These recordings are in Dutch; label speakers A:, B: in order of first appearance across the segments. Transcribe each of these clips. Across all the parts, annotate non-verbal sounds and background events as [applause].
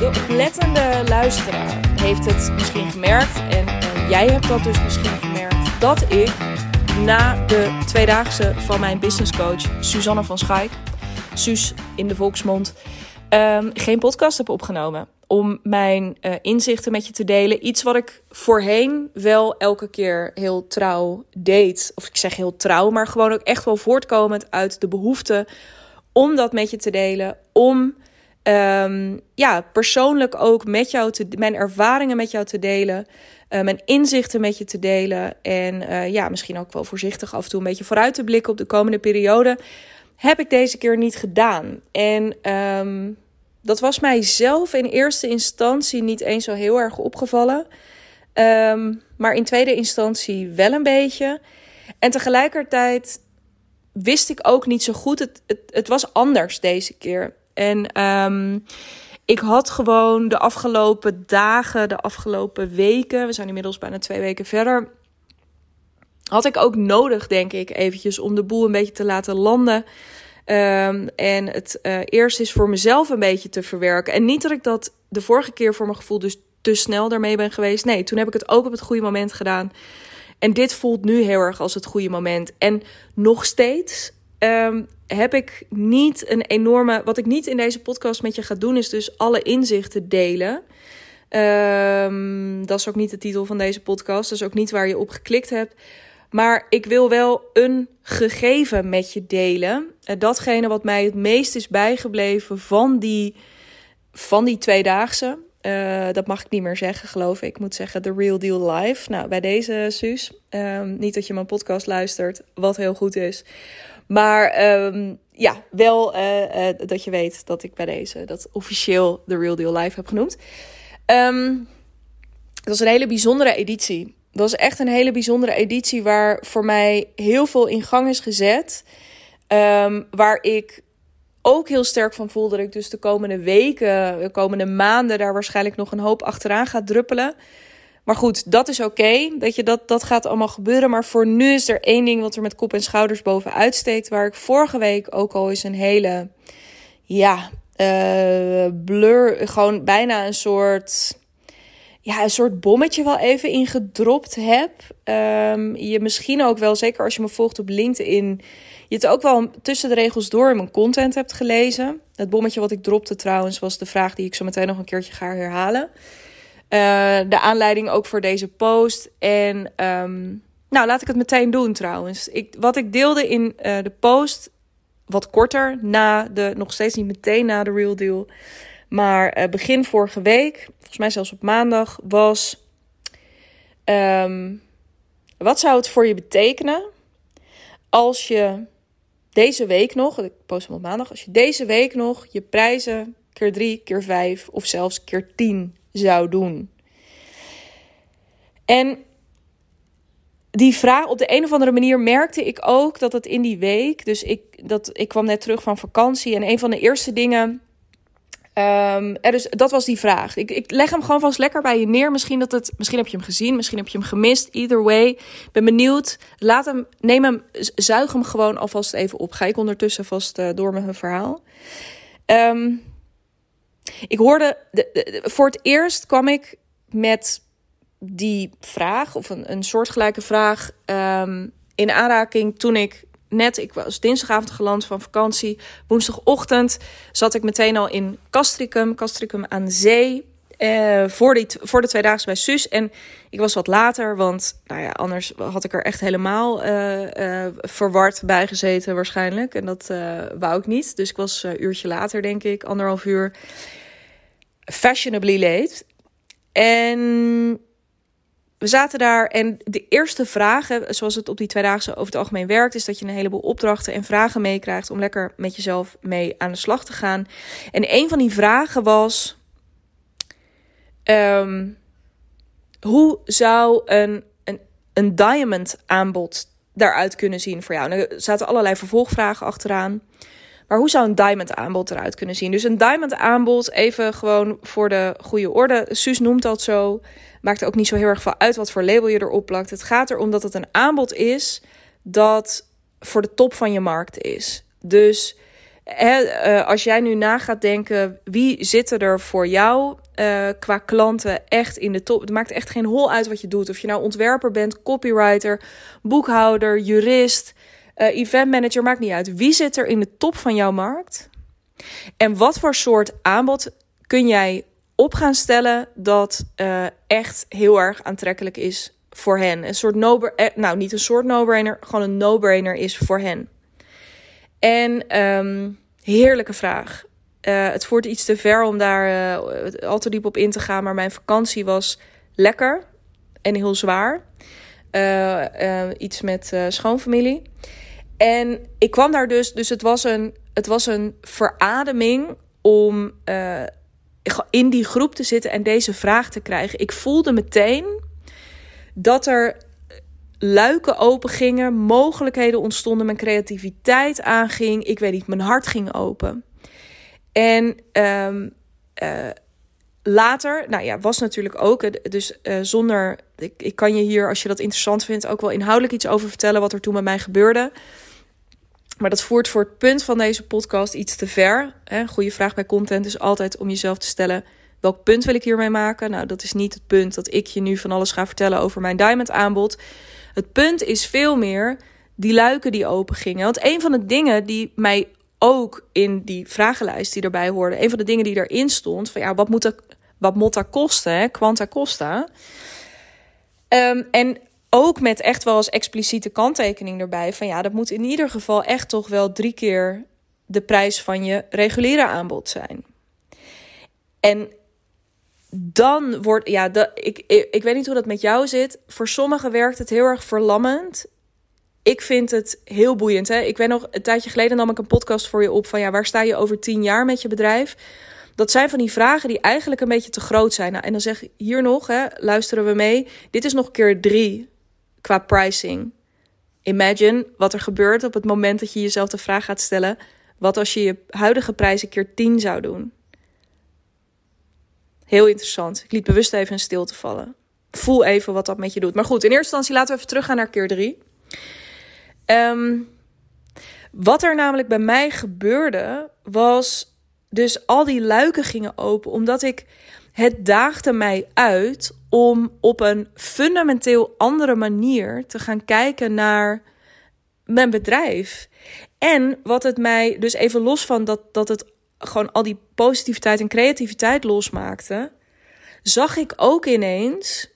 A: De oplettende luisteraar heeft het misschien gemerkt. En jij hebt dat dus misschien gemerkt. Dat ik na de tweedaagse van mijn businesscoach Suzanne van Schaik, Suus in de volksmond, um, geen podcast heb opgenomen. Om mijn uh, inzichten met je te delen. Iets wat ik voorheen wel elke keer heel trouw deed. Of ik zeg heel trouw, maar gewoon ook echt wel voortkomend uit de behoefte om dat met je te delen. Om um, ja, persoonlijk ook met jou te, mijn ervaringen met jou te delen. Uh, mijn inzichten met je te delen. En uh, ja, misschien ook wel voorzichtig af en toe een beetje vooruit te blikken op de komende periode. Heb ik deze keer niet gedaan. En um, dat was mij zelf in eerste instantie niet eens zo heel erg opgevallen. Um, maar in tweede instantie wel een beetje. En tegelijkertijd wist ik ook niet zo goed. Het, het, het was anders deze keer. En um, ik had gewoon de afgelopen dagen, de afgelopen weken, we zijn inmiddels bijna twee weken verder, had ik ook nodig, denk ik, eventjes om de boel een beetje te laten landen. Um, en het uh, eerst is voor mezelf een beetje te verwerken. En niet dat ik dat de vorige keer voor mijn gevoel dus te snel daarmee ben geweest. Nee, toen heb ik het ook op het goede moment gedaan. En dit voelt nu heel erg als het goede moment. En nog steeds um, heb ik niet een enorme. Wat ik niet in deze podcast met je ga doen, is dus alle inzichten delen. Um, dat is ook niet de titel van deze podcast. Dat is ook niet waar je op geklikt hebt. Maar ik wil wel een gegeven met je delen. Datgene wat mij het meest is bijgebleven van die, van die tweedaagse. Uh, dat mag ik niet meer zeggen, geloof ik. Ik moet zeggen, The Real Deal Live. Nou, bij deze, Suus. Um, niet dat je mijn podcast luistert, wat heel goed is. Maar um, ja, wel uh, uh, dat je weet dat ik bij deze dat officieel The Real Deal Live heb genoemd. Um, dat was een hele bijzondere editie. Dat was echt een hele bijzondere editie waar voor mij heel veel in gang is gezet. Um, waar ik ook heel sterk van voel dat ik dus de komende weken, de komende maanden daar waarschijnlijk nog een hoop achteraan ga druppelen. Maar goed, dat is oké. Dat, je, dat, dat gaat allemaal gebeuren. Maar voor nu is er één ding wat er met kop en schouders bovenuit steekt. Waar ik vorige week ook al eens een hele. Ja, uh, blur. Gewoon bijna een soort. Ja, een soort bommetje wel even ingedropt heb. Um, je misschien ook wel, zeker als je me volgt op LinkedIn. Je het ook wel tussen de regels door in mijn content hebt gelezen. Het bommetje wat ik dropte trouwens was de vraag die ik zo meteen nog een keertje ga herhalen. Uh, de aanleiding ook voor deze post. En um, nou, laat ik het meteen doen trouwens. Ik, wat ik deelde in uh, de post, wat korter, na de, nog steeds niet meteen na de Real Deal. Maar uh, begin vorige week, volgens mij zelfs op maandag, was... Um, wat zou het voor je betekenen als je deze week nog, ik post hem op maandag, als je deze week nog je prijzen keer drie, keer vijf of zelfs keer tien zou doen. En die vraag, op de een of andere manier merkte ik ook dat het in die week, dus ik, dat, ik kwam net terug van vakantie en een van de eerste dingen. Um, er is, dat was die vraag. Ik, ik leg hem gewoon vast lekker bij je neer. Misschien, dat het, misschien heb je hem gezien, misschien heb je hem gemist. Either way, ben benieuwd. Laat hem, neem hem, zuig hem gewoon alvast even op. Ga ik ondertussen vast uh, door met mijn verhaal. Um, ik hoorde, de, voor het eerst kwam ik met die vraag, of een, een soortgelijke vraag, um, in aanraking toen ik net, ik was dinsdagavond geland van vakantie. Woensdagochtend zat ik meteen al in Castricum, Castricum aan zee. Uh, voor, die, voor de twee dagen bij Sus. En ik was wat later, want nou ja, anders had ik er echt helemaal uh, verward bij gezeten waarschijnlijk. En dat wou ik niet. Dus ik was een uurtje later, denk ik, anderhalf uur fashionably late. En we zaten daar en de eerste vragen, zoals het op die tweedaagse over het algemeen werkt, is dat je een heleboel opdrachten en vragen meekrijgt om lekker met jezelf mee aan de slag te gaan. En een van die vragen was: um, hoe zou een, een, een diamond aanbod daaruit kunnen zien voor jou? Nou, er zaten allerlei vervolgvragen achteraan. Maar hoe zou een diamond aanbod eruit kunnen zien? Dus een diamond aanbod, even gewoon voor de goede orde. Suus noemt dat zo. Maakt er ook niet zo heel erg veel uit wat voor label je erop plakt. Het gaat erom dat het een aanbod is dat voor de top van je markt is. Dus uh, als jij nu na gaat denken, wie zitten er voor jou uh, qua klanten echt in de top? Het maakt echt geen hol uit wat je doet. Of je nou ontwerper bent, copywriter, boekhouder, jurist, event manager, maakt niet uit. Wie zit er in de top van jouw markt? En wat voor soort aanbod kun jij op gaan stellen dat echt heel erg aantrekkelijk is voor hen? Een soort no-brainer, nou niet een soort no-brainer, gewoon een no-brainer is voor hen. En um, heerlijke vraag. Het voert iets te ver om daar al te diep op in te gaan. Maar mijn vakantie was lekker en heel zwaar. Iets met schoonfamilie. En ik kwam daar dus. Dus het was een, het was een verademing om in die groep te zitten en deze vraag te krijgen. Ik voelde meteen dat er luiken open gingen, mogelijkheden ontstonden, mijn creativiteit aanging. Ik weet niet, mijn hart ging open. En um, uh, later, nou ja, was natuurlijk ook, dus uh, zonder, ik, ik kan je hier, als je dat interessant vindt, ook wel inhoudelijk iets over vertellen wat er toen met mij gebeurde. Maar dat voert voor het punt van deze podcast iets te ver. Hè? Goede vraag bij content is altijd om jezelf te stellen: welk punt wil ik hiermee maken? Nou, dat is niet het punt dat ik je nu van alles ga vertellen over mijn diamond aanbod. Het punt is veel meer die luiken die open gingen. Want een van de dingen die mij ook in die vragenlijst die erbij hoorde, een van de dingen die erin stond, van ja, wat moet, er, wat moet dat kosten? Quanta costa. Um, en ook met echt wel als expliciete kanttekening erbij van ja, dat moet in ieder geval echt toch wel drie keer de prijs van je reguliere aanbod zijn. En dan wordt, ja, ik, ik, ik weet niet hoe dat met jou zit. Voor sommigen werkt het heel erg verlammend. Ik vind het heel boeiend. Hè? Ik weet nog, een tijdje geleden nam ik een podcast voor je op van ja, waar sta je over tien jaar met je bedrijf? Dat zijn van die vragen die eigenlijk een beetje te groot zijn. Nou, en dan zeg ik hier nog, hè, luisteren we mee. Dit is nog keer drie qua pricing. Imagine wat er gebeurt op het moment dat je jezelf de vraag gaat stellen: wat als je je huidige prijs een keer 10 zou doen? Heel interessant. Ik liet bewust even in stilte vallen. Voel even wat dat met je doet. Maar goed, in eerste instantie laten we even teruggaan naar keer drie. Um, wat er namelijk bij mij gebeurde, was dus al die luiken gingen open, omdat ik het daagde mij uit om op een fundamenteel andere manier te gaan kijken naar mijn bedrijf. En wat het mij, dus even los van dat, dat het gewoon al die positiviteit en creativiteit losmaakte, zag ik ook ineens.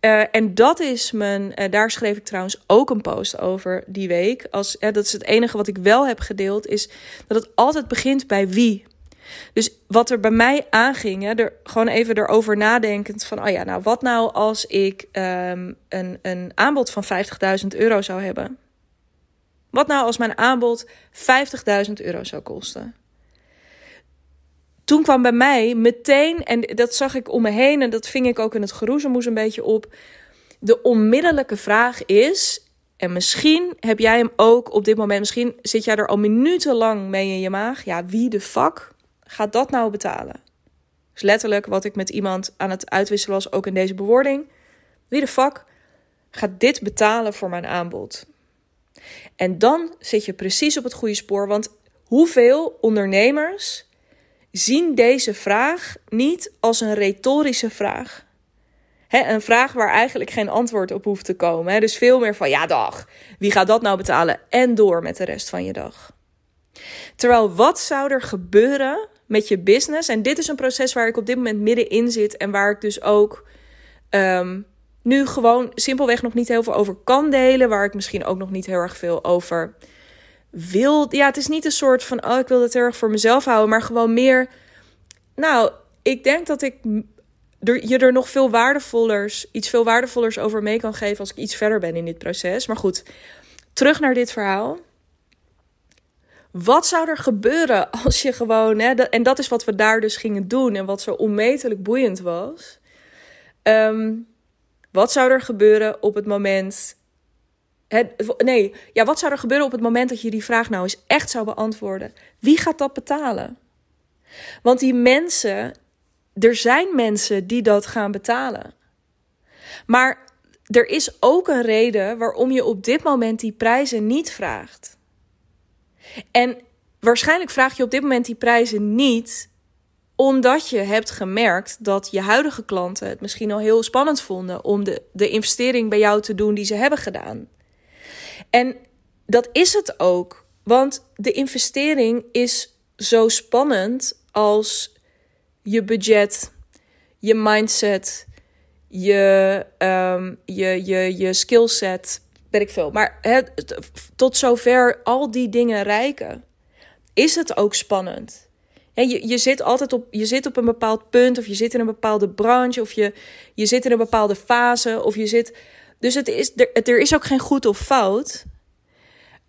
A: Uh, en dat is mijn. Uh, daar schreef ik trouwens ook een post over die week. Als, uh, dat is het enige wat ik wel heb gedeeld. Is dat het altijd begint bij wie. Dus wat er bij mij aanging, er, gewoon even erover nadenkend van, oh ja, nou wat nou als ik um, een, een aanbod van 50.000 euro zou hebben? Wat nou als mijn aanbod 50.000 euro zou kosten? toen kwam bij mij meteen, en dat zag ik om me heen en dat ving ik ook in het geroezemoes een beetje op. De onmiddellijke vraag is, en misschien heb jij hem ook op dit moment, misschien zit jij er al minutenlang mee in je maag. Ja, wie de fuck gaat dat nou betalen? Dus letterlijk wat ik met iemand aan het uitwisselen was, ook in deze bewoording. Wie de fuck gaat dit betalen voor mijn aanbod? En dan zit je precies op het goede spoor, want hoeveel ondernemers zien deze vraag niet als een retorische vraag. een vraag waar eigenlijk geen antwoord op hoeft te komen. Dus veel meer van ja, dag, wie gaat dat nou betalen? En door met de rest van je dag. Terwijl wat zou er gebeuren met je business? En dit is een proces waar ik op dit moment middenin zit en waar ik dus ook ehm, nu gewoon simpelweg nog niet heel veel over kan delen. Waar ik misschien ook nog niet heel erg veel over wil. Ja, het is niet een soort van, oh, ik wil het erg voor mezelf houden, maar gewoon meer. Nou, ik denk dat ik je er nog veel waardevollers, iets veel waardevollers over mee kan geven als ik iets verder ben in dit proces. Maar goed, terug naar dit verhaal. Wat zou er gebeuren als je gewoon, hè, en dat is wat we daar dus gingen doen en wat zo onmetelijk boeiend was. Um, wat zou er gebeuren op het moment het, nee, ja, wat zou er gebeuren op het moment dat je die vraag nou eens echt zou beantwoorden? Wie gaat dat betalen? Want die mensen, er zijn mensen die dat gaan betalen. Maar er is ook een reden waarom je op dit moment die prijzen niet vraagt. En waarschijnlijk vraag je op dit moment die prijzen niet omdat je hebt gemerkt dat je huidige klanten het misschien al heel spannend vonden om de, de investering bij jou te doen die ze hebben gedaan. En dat is het ook, want de investering is zo spannend als je budget, je mindset, je, um, je, je, je skillset, weet ik veel. Maar tot zover al die dingen rijken, is het ook spannend. En je, je zit altijd op, je zit op een bepaald punt, of je zit in een bepaalde branche, of je, je zit in een bepaalde fase, of je zit. Dus het is, er, er is ook geen goed of fout.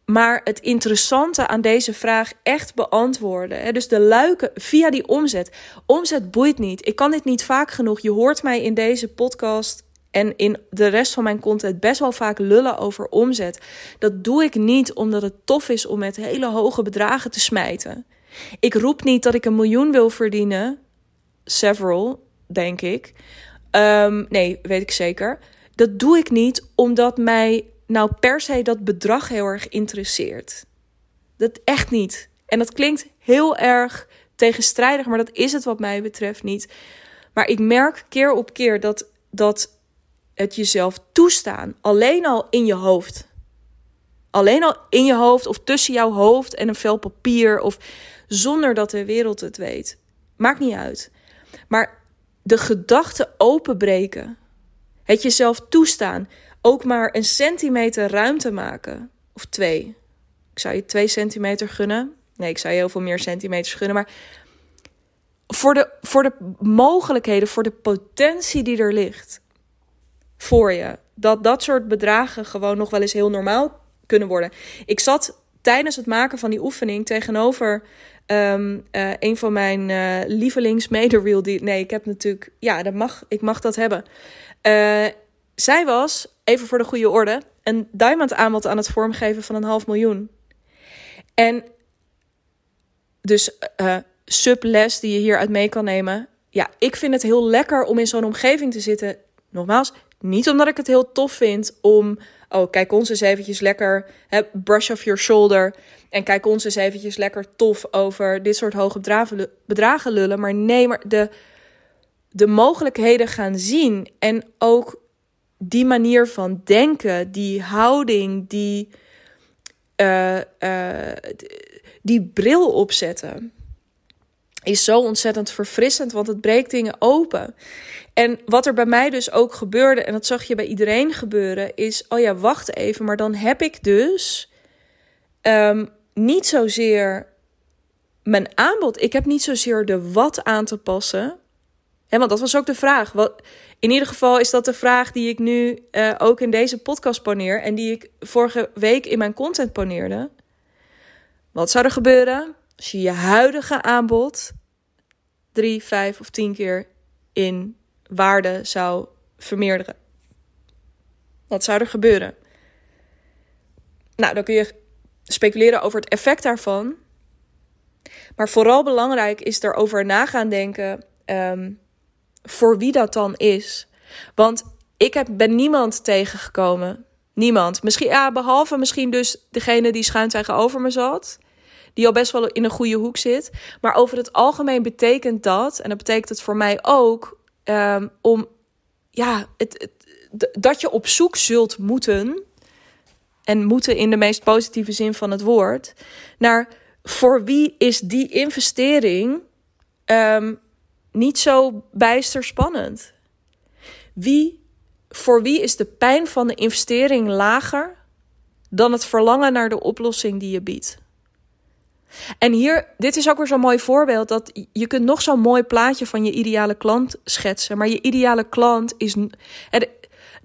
A: Maar het interessante aan deze vraag echt beantwoorden. Hè, dus de luiken via die omzet. Omzet boeit niet. Ik kan dit niet vaak genoeg. Je hoort mij in deze podcast en in de rest van mijn content best wel vaak lullen over omzet. Dat doe ik niet omdat het tof is om met hele hoge bedragen te smijten. Ik roep niet dat ik een miljoen wil verdienen. Several, denk ik. Um, nee, weet ik zeker. Dat doe ik niet omdat mij nou per se dat bedrag heel erg interesseert. Dat echt niet. En dat klinkt heel erg tegenstrijdig, maar dat is het wat mij betreft niet. Maar ik merk keer op keer dat, dat het jezelf toestaan, alleen al in je hoofd. Alleen al in je hoofd of tussen jouw hoofd en een vel papier of zonder dat de wereld het weet. Maakt niet uit. Maar de gedachten openbreken, het jezelf toestaan, ook maar een centimeter ruimte maken. Of twee. Ik zou je twee centimeter gunnen. Nee, ik zou je heel veel meer centimeters gunnen. Maar voor de, voor de mogelijkheden, voor de potentie die er ligt voor je. Dat dat soort bedragen gewoon nog wel eens heel normaal kunnen worden. Ik zat tijdens het maken van die oefening tegenover um, uh, een van mijn uh, lievelings die Nee, ik heb natuurlijk. Ja, dat mag, ik mag dat hebben. Uh, zij was, even voor de goede orde, een diamond aanbod aan het vormgeven van een half miljoen. En dus subles die je hieruit mee kan nemen. Ja, ik vind het heel lekker om in zo'n omgeving te zitten. Nogmaals, niet omdat ik het heel tof vind om. Oh, kijk ons eens eventjes lekker. Hè, brush off your shoulder. En kijk ons eens eventjes lekker tof over dit soort hoge bedragen, lullen. Maar nee, maar de, de mogelijkheden gaan zien. En ook die manier van denken, die houding, die, uh, uh, die bril opzetten, is zo ontzettend verfrissend, want het breekt dingen open. En wat er bij mij dus ook gebeurde, en dat zag je bij iedereen gebeuren, is: oh ja, wacht even, maar dan heb ik dus um, niet zozeer mijn aanbod, ik heb niet zozeer de wat aan te passen. En want dat was ook de vraag. Wat, in ieder geval is dat de vraag die ik nu uh, ook in deze podcast poneer en die ik vorige week in mijn content poneerde. Wat zou er gebeuren als je je huidige aanbod drie, vijf of tien keer in waarde zou vermeerderen? Wat zou er gebeuren? Nou, dan kun je speculeren over het effect daarvan. Maar vooral belangrijk is erover na gaan denken. Um, voor wie dat dan is. Want ik heb, ben niemand tegengekomen. Niemand. Misschien, behalve misschien dus degene die schuin tegenover me zat. Die al best wel in een goede hoek zit. Maar over het algemeen betekent dat, en dat betekent het voor mij ook, um, om ja, het, dat je op zoek zult moeten. En moeten in de meest positieve zin van het woord. Naar voor wie is die investering um, niet zo bijster spannend. Wie, voor wie is de pijn van de investering lager dan het verlangen naar de oplossing die je biedt? En hier, dit is ook weer zo'n mooi voorbeeld dat je kunt nog zo'n mooi plaatje van je ideale klant schetsen, maar je ideale klant is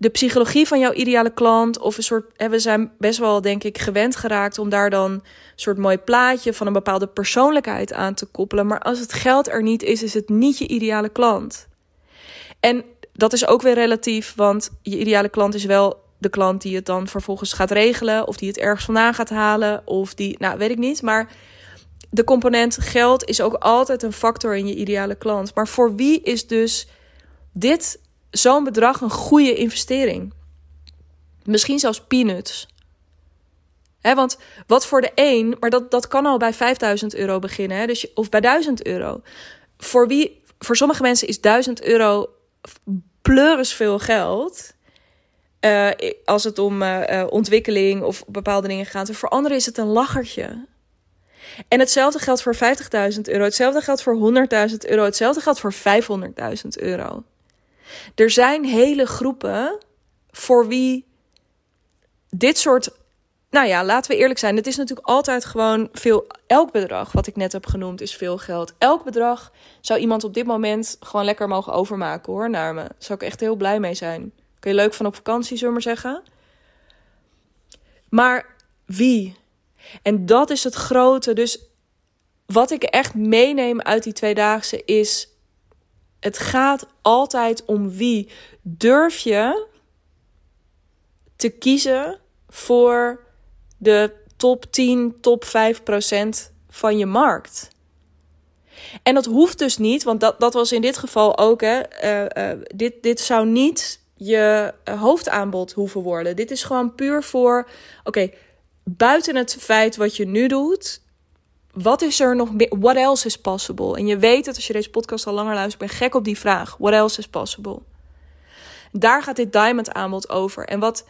A: de psychologie van jouw ideale klant of een soort. we zijn best wel, denk ik, gewend geraakt om daar dan een soort mooi plaatje van een bepaalde persoonlijkheid aan te koppelen. Maar als het geld er niet is, is het niet je ideale klant. En dat is ook weer relatief, want je ideale klant is wel de klant die het dan vervolgens gaat regelen, of die het ergens vandaan gaat halen, of die, nou weet ik niet. Maar de component geld is ook altijd een factor in je ideale klant. Maar voor wie is dus dit zo'n bedrag een goede investering. Misschien zelfs peanuts. want wat voor de een, maar dat, dat kan al bij 5000 euro beginnen, hè? Dus of bij 1000 euro. Voor wie, voor sommige mensen is 1000 euro pleuris veel geld. Uh, als het om uh, ontwikkeling of bepaalde dingen gaat. Voor anderen is het een lachertje. En hetzelfde geldt voor 50.000 euro. Hetzelfde geldt voor 100.000 euro. Hetzelfde geldt voor 500.000 euro. Er zijn hele groepen voor wie dit soort. Nou ja, laten we eerlijk zijn. Het is natuurlijk altijd gewoon veel. Elk bedrag wat ik net heb genoemd is veel geld. Elk bedrag zou iemand op dit moment gewoon lekker mogen overmaken hoor naar me. Daar zou ik echt heel blij mee zijn. Kun je leuk van op vakantie, zullen we maar zeggen. Maar wie? En dat is het grote. Dus wat ik echt meeneem uit die tweedaagse is: het gaat altijd om wie. Durf je te kiezen voor de top 10, top 5 procent van je markt? En dat hoeft dus niet, want dat, dat was in dit geval ook. Hè, uh, uh, dit, dit zou niet je hoofdaanbod hoeven worden. Dit is gewoon puur voor: oké, buiten het feit wat je nu doet, wat is er nog meer? What else is possible? En je weet het als je deze podcast al langer luistert, ik ben gek op die vraag. What else is possible? Daar gaat dit diamond aanbod over. En wat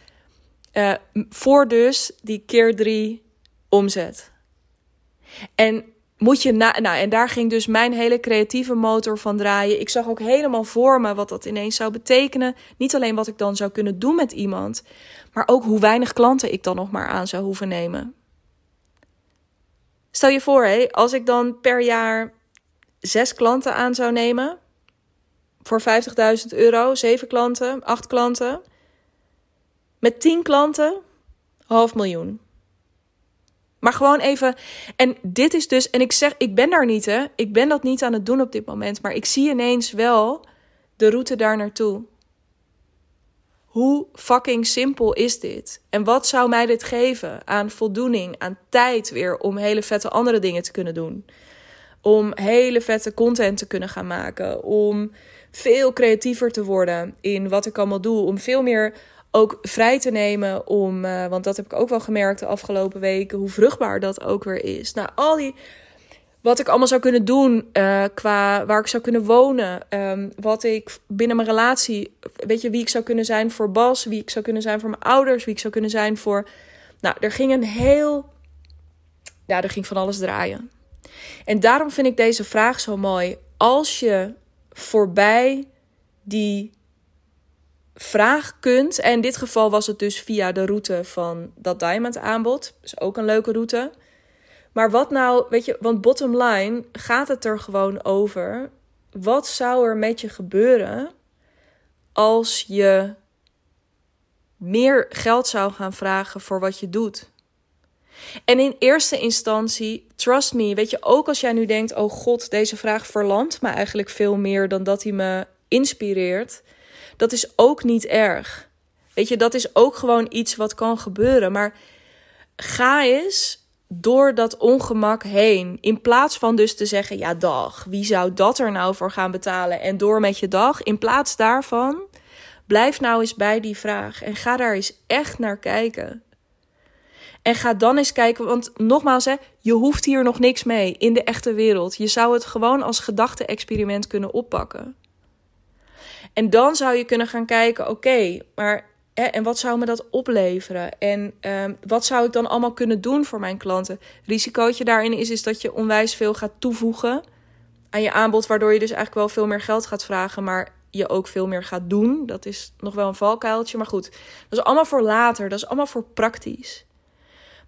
A: uh, voor dus die keer drie omzet. En moet je na, nou, en daar ging dus mijn hele creatieve motor van draaien. Ik zag ook helemaal voor me wat dat ineens zou betekenen. Niet alleen wat ik dan zou kunnen doen met iemand, maar ook hoe weinig klanten ik dan nog maar aan zou hoeven nemen. Stel je voor, hé, als ik dan per jaar zes klanten aan zou nemen voor 50.000 euro, zeven klanten, acht klanten, met tien klanten, half miljoen. Maar gewoon even. En dit is dus. En ik zeg, ik ben daar niet, hè? Ik ben dat niet aan het doen op dit moment. Maar ik zie ineens wel de route daar naartoe. Hoe fucking simpel is dit? En wat zou mij dit geven aan voldoening, aan tijd weer om hele vette andere dingen te kunnen doen? Om hele vette content te kunnen gaan maken. Om veel creatiever te worden in wat ik allemaal doe. Om veel meer ook vrij te nemen om, uh, want dat heb ik ook wel gemerkt de afgelopen weken, hoe vruchtbaar dat ook weer is. Nou, al die, wat ik allemaal zou kunnen doen uh, qua waar ik zou kunnen wonen, um, wat ik binnen mijn relatie, weet je, wie ik zou kunnen zijn voor Bas, wie ik zou kunnen zijn voor mijn ouders, wie ik zou kunnen zijn voor, nou, er ging een heel, ja, er ging van alles draaien. En daarom vind ik deze vraag zo mooi. Als je voorbij die vraag kunt. En in dit geval was het dus via de route van dat diamond aanbod. Dus ook een leuke route. Maar wat nou, weet je, want bottom line gaat het er gewoon over. Wat zou er met je gebeuren als je meer geld zou gaan vragen voor wat je doet? En in eerste instantie, trust me, weet je, ook als jij nu denkt: oh god, deze vraag verlandt me eigenlijk veel meer dan dat hij me inspireert dat is ook niet erg. Weet je, dat is ook gewoon iets wat kan gebeuren. Maar ga eens door dat ongemak heen. In plaats van dus te zeggen: ja, dag, wie zou dat er nou voor gaan betalen? En door met je dag. In plaats daarvan, blijf nou eens bij die vraag. En ga daar eens echt naar kijken. En ga dan eens kijken, want nogmaals, hè, je hoeft hier nog niks mee in de echte wereld. Je zou het gewoon als gedachte-experiment kunnen oppakken. En dan zou je kunnen gaan kijken, oké, maar hè, en wat zou me dat opleveren? En um, wat zou ik dan allemaal kunnen doen voor mijn klanten? Risicootje daarin is, is dat je onwijs veel gaat toevoegen aan je aanbod, waardoor je dus eigenlijk wel veel meer geld gaat vragen, maar je ook veel meer gaat doen. Dat is nog wel een valkuiltje, maar goed. Dat is allemaal voor later, dat is allemaal voor praktisch.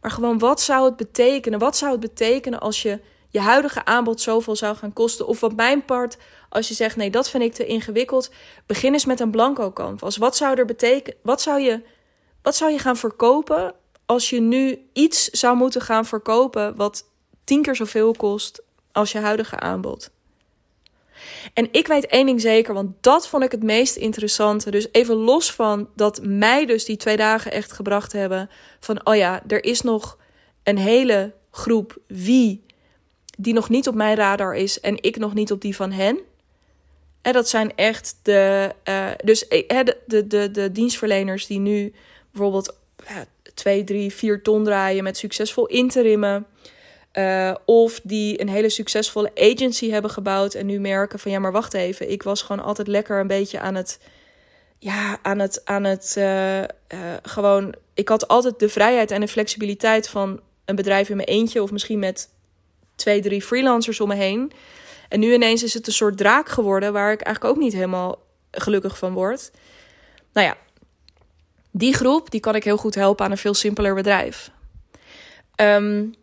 A: Maar gewoon, wat zou het betekenen? Wat zou het betekenen als je je huidige aanbod zoveel zou gaan kosten? Of wat mijn part, als je zegt nee, dat vind ik te ingewikkeld, begin eens met een blanco canvas. Wat zou er betekenen? Wat zou je, wat zou je gaan verkopen als je nu iets zou moeten gaan verkopen wat tien keer zoveel kost als je huidige aanbod? En ik weet één ding zeker, want dat vond ik het meest interessante. Dus even los van dat mij dus die twee dagen echt gebracht hebben. Van oh ja, er is nog een hele groep wie die nog niet op mijn radar is en ik nog niet op die van hen. En dat zijn echt de, uh, dus, uh, de, de, de, de dienstverleners die nu bijvoorbeeld ja, 2, 3, 4 ton draaien met succesvol interimmen. Of die een hele succesvolle agency hebben gebouwd en nu merken van ja, maar wacht even, ik was gewoon altijd lekker een beetje aan het, ja, aan het, aan het, gewoon, ik had altijd de vrijheid en de flexibiliteit van een bedrijf in mijn eentje of misschien met twee, drie freelancers om me heen. En nu ineens is het een soort draak geworden waar ik eigenlijk ook niet helemaal gelukkig van word. Nou ja, die groep die kan ik heel goed helpen aan een veel simpeler bedrijf. Um,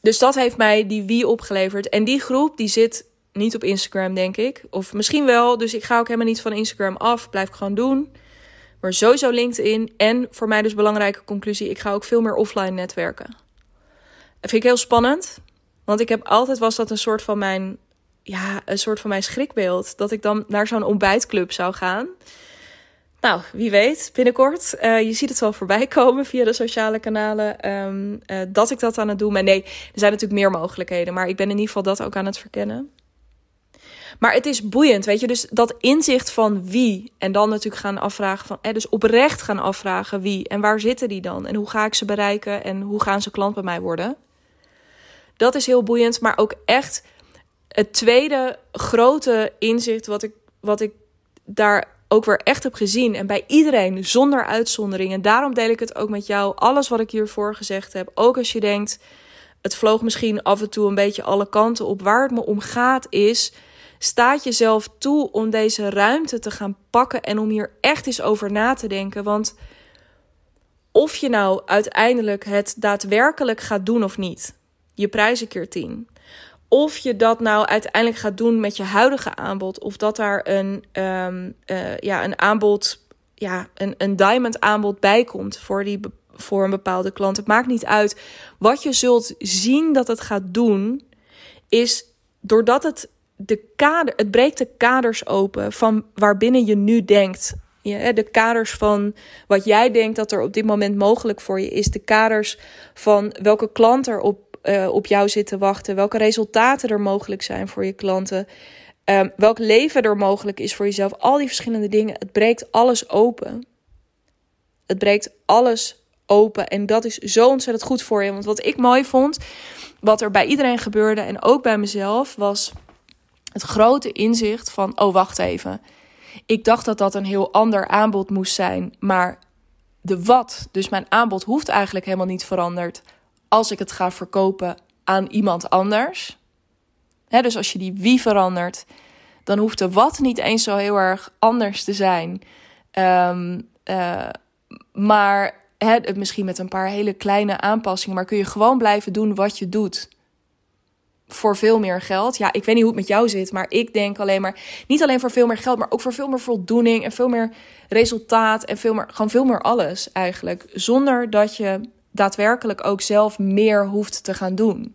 A: dus dat heeft mij die wie opgeleverd. En die groep die zit niet op Instagram, denk ik. Of misschien wel. Dus ik ga ook helemaal niet van Instagram af. Blijf ik gewoon doen. Maar sowieso LinkedIn. En voor mij dus belangrijke conclusie: ik ga ook veel meer offline netwerken. Dat vind ik heel spannend. Want ik heb altijd was dat een soort van mijn. Ja, een soort van mijn schrikbeeld. Dat ik dan naar zo'n ontbijtclub zou gaan. Nou, wie weet, binnenkort. Uh, je ziet het wel voorbij komen via de sociale kanalen. Um, uh, dat ik dat aan het doen ben. Nee, er zijn natuurlijk meer mogelijkheden. Maar ik ben in ieder geval dat ook aan het verkennen. Maar het is boeiend, weet je. Dus dat inzicht van wie. En dan natuurlijk gaan afvragen van. Eh, dus oprecht gaan afvragen wie. En waar zitten die dan? En hoe ga ik ze bereiken? En hoe gaan ze klant bij mij worden? Dat is heel boeiend. Maar ook echt het tweede grote inzicht wat ik, wat ik daar ook weer echt heb gezien. En bij iedereen, zonder uitzondering. En daarom deel ik het ook met jou. Alles wat ik hiervoor gezegd heb. Ook als je denkt, het vloog misschien af en toe een beetje alle kanten op. Waar het me om gaat is, staat jezelf toe om deze ruimte te gaan pakken. En om hier echt eens over na te denken. Want of je nou uiteindelijk het daadwerkelijk gaat doen of niet. Je prijzen keer 10 of je dat nou uiteindelijk gaat doen met je huidige aanbod. Of dat daar een, um, uh, ja, een aanbod, ja, een, een diamond aanbod bij komt voor, die, voor een bepaalde klant. Het maakt niet uit. Wat je zult zien dat het gaat doen, is doordat het de kader, het breekt de kaders open van waarbinnen je nu denkt. De kaders van wat jij denkt dat er op dit moment mogelijk voor je is. De kaders van welke klant er op uh, op jou zit te wachten. Welke resultaten er mogelijk zijn voor je klanten. Um, welk leven er mogelijk is voor jezelf. Al die verschillende dingen. Het breekt alles open. Het breekt alles open. En dat is zo ontzettend goed voor je. Want wat ik mooi vond, wat er bij iedereen gebeurde en ook bij mezelf, was het grote inzicht van: oh, wacht even. Ik dacht dat dat een heel ander aanbod moest zijn. Maar de wat, dus mijn aanbod, hoeft eigenlijk helemaal niet veranderd als ik het ga verkopen aan iemand anders. dus als je die wie verandert, dan hoeft de wat niet eens zo heel erg anders te zijn. Um, uh, maar misschien met een paar hele kleine aanpassingen, maar kun je gewoon blijven doen wat je doet. Voor veel meer geld. Ja, ik weet niet hoe het met jou zit, maar ik denk alleen maar. Niet alleen voor veel meer geld, maar ook voor veel meer voldoening en veel meer resultaat en veel meer, gewoon veel meer alles eigenlijk. Zonder dat je daadwerkelijk ook zelf meer hoeft te gaan doen.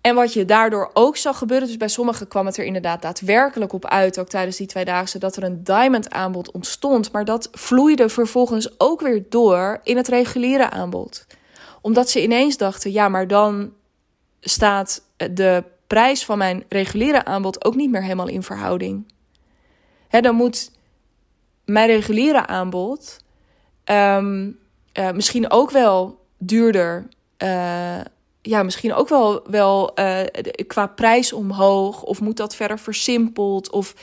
A: En wat je daardoor ook zag gebeuren, dus bij sommigen kwam het er inderdaad daadwerkelijk op uit, ook tijdens die twee dagen, dat er een diamond aanbod ontstond. Maar dat vloeide vervolgens ook weer door in het reguliere aanbod. Omdat ze ineens dachten, ja, maar dan staat de prijs van mijn reguliere aanbod ook niet meer helemaal in verhouding. Hè, dan moet mijn reguliere aanbod ehm, uh, misschien ook wel duurder. Uh, ja, misschien ook wel, wel uh, qua prijs omhoog. Of moet dat verder versimpeld? Of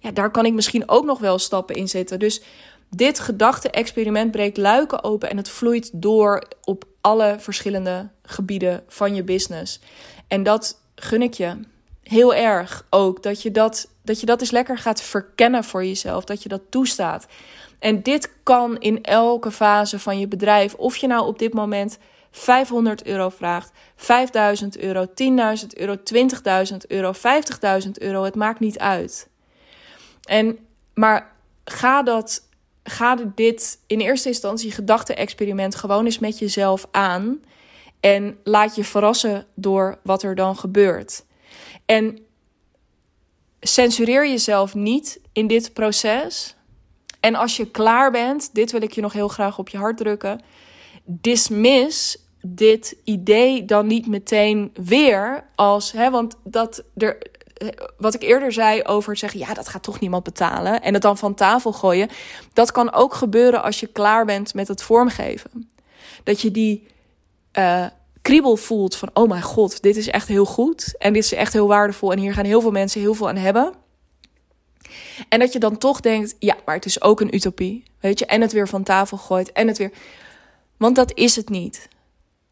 A: ja, daar kan ik misschien ook nog wel stappen in zetten. Dus dit gedachte-experiment breekt luiken open en het vloeit door op alle verschillende gebieden van je business. En dat gun ik je heel erg ook. Dat je dat, dat je dat eens lekker gaat verkennen voor jezelf. Dat je dat toestaat. En dit kan in elke fase van je bedrijf. Of je nou op dit moment 500 euro vraagt, 5000 euro, 10.000 euro, 20.000 euro, 50.000 euro. Het maakt niet uit. En, maar ga dat, ga dit in eerste instantie gedachte-experiment gewoon eens met jezelf aan. En laat je verrassen door wat er dan gebeurt. En censureer jezelf niet in dit proces. En als je klaar bent, dit wil ik je nog heel graag op je hart drukken. Dismiss dit idee dan niet meteen weer als, hè, want dat er, wat ik eerder zei over zeggen, ja, dat gaat toch niemand betalen. En het dan van tafel gooien. Dat kan ook gebeuren als je klaar bent met het vormgeven. Dat je die uh, kriebel voelt van, oh mijn god, dit is echt heel goed. En dit is echt heel waardevol. En hier gaan heel veel mensen heel veel aan hebben. En dat je dan toch denkt, ja, maar het is ook een utopie. Weet je, en het weer van tafel gooit en het weer. Want dat is het niet.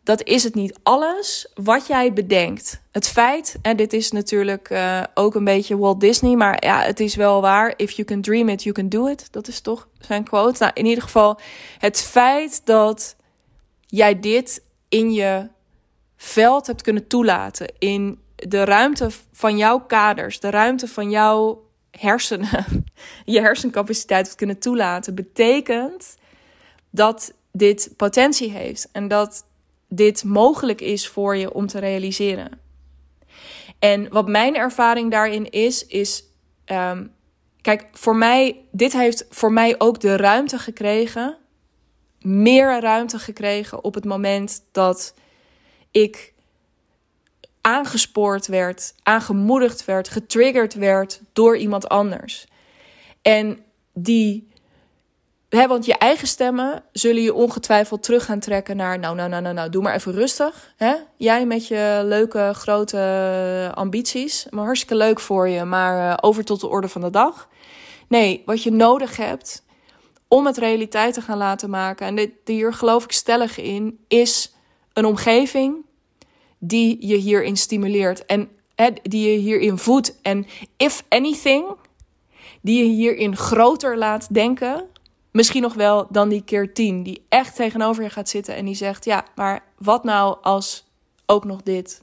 A: Dat is het niet. Alles wat jij bedenkt. Het feit, en dit is natuurlijk uh, ook een beetje Walt Disney, maar ja, het is wel waar. If you can dream it, you can do it. Dat is toch zijn quote. Nou, in ieder geval, het feit dat jij dit in je veld hebt kunnen toelaten, in de ruimte van jouw kaders, de ruimte van jouw hersenen, [laughs] je hersencapaciteit hebt kunnen toelaten, betekent dat dit potentie heeft en dat dit mogelijk is voor je om te realiseren. En wat mijn ervaring daarin is, is. Um, kijk, voor mij, dit heeft voor mij ook de ruimte gekregen. Meer ruimte gekregen op het moment dat ik aangespoord werd, aangemoedigd werd, getriggerd werd door iemand anders. En die Hè, want je eigen stemmen zullen je ongetwijfeld terug gaan trekken naar. Nou, nou, nou, nou, nou, doe maar even rustig. Hè? Jij met je leuke grote ambities. Maar hartstikke leuk voor je, maar uh, over tot de orde van de dag. Nee, wat je nodig hebt om het realiteit te gaan laten maken. En dit, hier geloof ik stellig in, is een omgeving die je hierin stimuleert. En die je hierin voedt. En if anything, die je hierin groter laat denken Misschien nog wel dan die keer tien, die echt tegenover je gaat zitten en die zegt: Ja, maar wat nou als ook nog dit?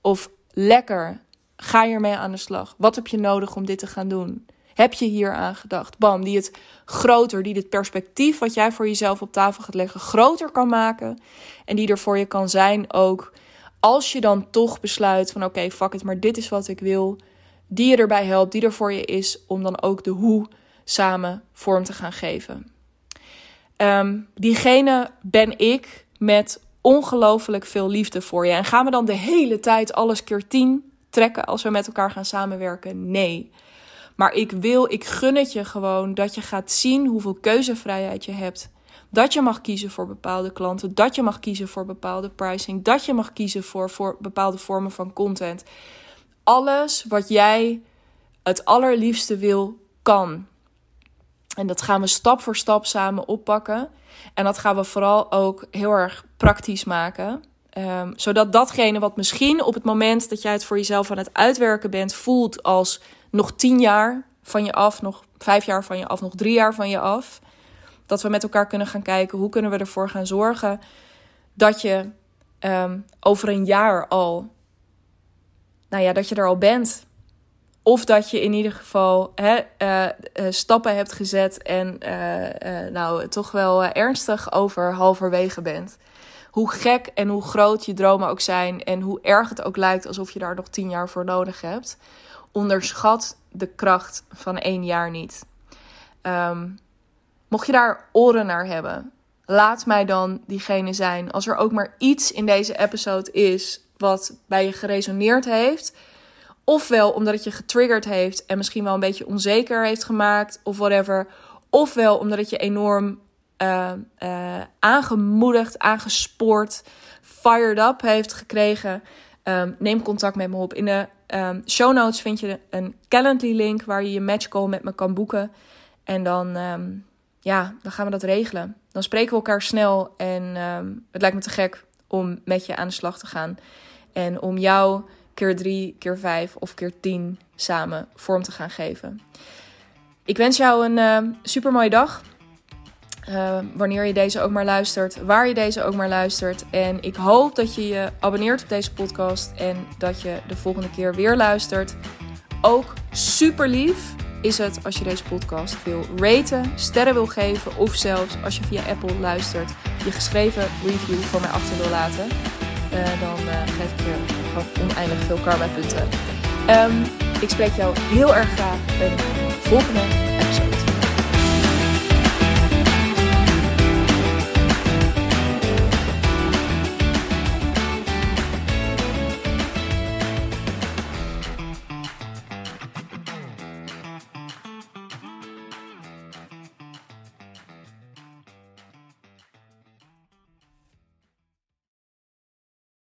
A: Of lekker, ga hiermee aan de slag. Wat heb je nodig om dit te gaan doen? Heb je hier aan gedacht? Bam, die het groter, die dit perspectief wat jij voor jezelf op tafel gaat leggen, groter kan maken. En die er voor je kan zijn ook. Als je dan toch besluit van oké, fuck it, maar dit is wat ik wil. Die je erbij helpt, die er voor je is om dan ook de hoe samen vorm te gaan geven. Um, diegene ben ik met ongelooflijk veel liefde voor je. En gaan we dan de hele tijd alles keer tien trekken als we met elkaar gaan samenwerken? Nee. Maar ik wil, ik gun het je gewoon dat je gaat zien hoeveel keuzevrijheid je hebt. Dat je mag kiezen voor bepaalde klanten. Dat je mag kiezen voor bepaalde pricing. Dat je mag kiezen voor, voor bepaalde vormen van content. Alles wat jij het allerliefste wil, kan. En dat gaan we stap voor stap samen oppakken. En dat gaan we vooral ook heel erg praktisch maken. Um, zodat datgene wat misschien op het moment dat jij het voor jezelf aan het uitwerken bent, voelt als nog tien jaar van je af, nog vijf jaar van je af, nog drie jaar van je af. Dat we met elkaar kunnen gaan kijken hoe kunnen we ervoor gaan zorgen dat je um, over een jaar al, nou ja, dat je er al bent. Of dat je in ieder geval hè, uh, stappen hebt gezet en uh, nou toch wel ernstig over halverwege bent. Hoe gek en hoe groot je dromen ook zijn en hoe erg het ook lijkt alsof je daar nog tien jaar voor nodig hebt. Onderschat de kracht van één jaar niet. Um, mocht je daar oren naar hebben, laat mij dan diegene zijn. Als er ook maar iets in deze episode is wat bij je geresoneerd heeft Ofwel omdat het je getriggerd heeft en misschien wel een beetje onzeker heeft gemaakt of whatever. Ofwel omdat het je enorm uh, uh, aangemoedigd, aangespoord, fired up heeft gekregen. Um, neem contact met me op. In de um, show notes vind je een Calendly link waar je je match call met me kan boeken. En dan, um, ja, dan gaan we dat regelen. Dan spreken we elkaar snel en het lijkt me te gek om met je aan de slag te gaan. En om jou keer drie, keer vijf of keer tien samen vorm te gaan geven. Ik wens jou een uh, super mooie dag. Uh, wanneer je deze ook maar luistert, waar je deze ook maar luistert. En ik hoop dat je je abonneert op deze podcast en dat je de volgende keer weer luistert. Ook super lief is het als je deze podcast wil raten, sterren wil geven of zelfs als je via Apple luistert, je geschreven review voor mij achter wil laten. Uh, dan geef ik je gewoon oneindig veel karma punten. Um, ik spreek jou heel erg graag in de volgende episode.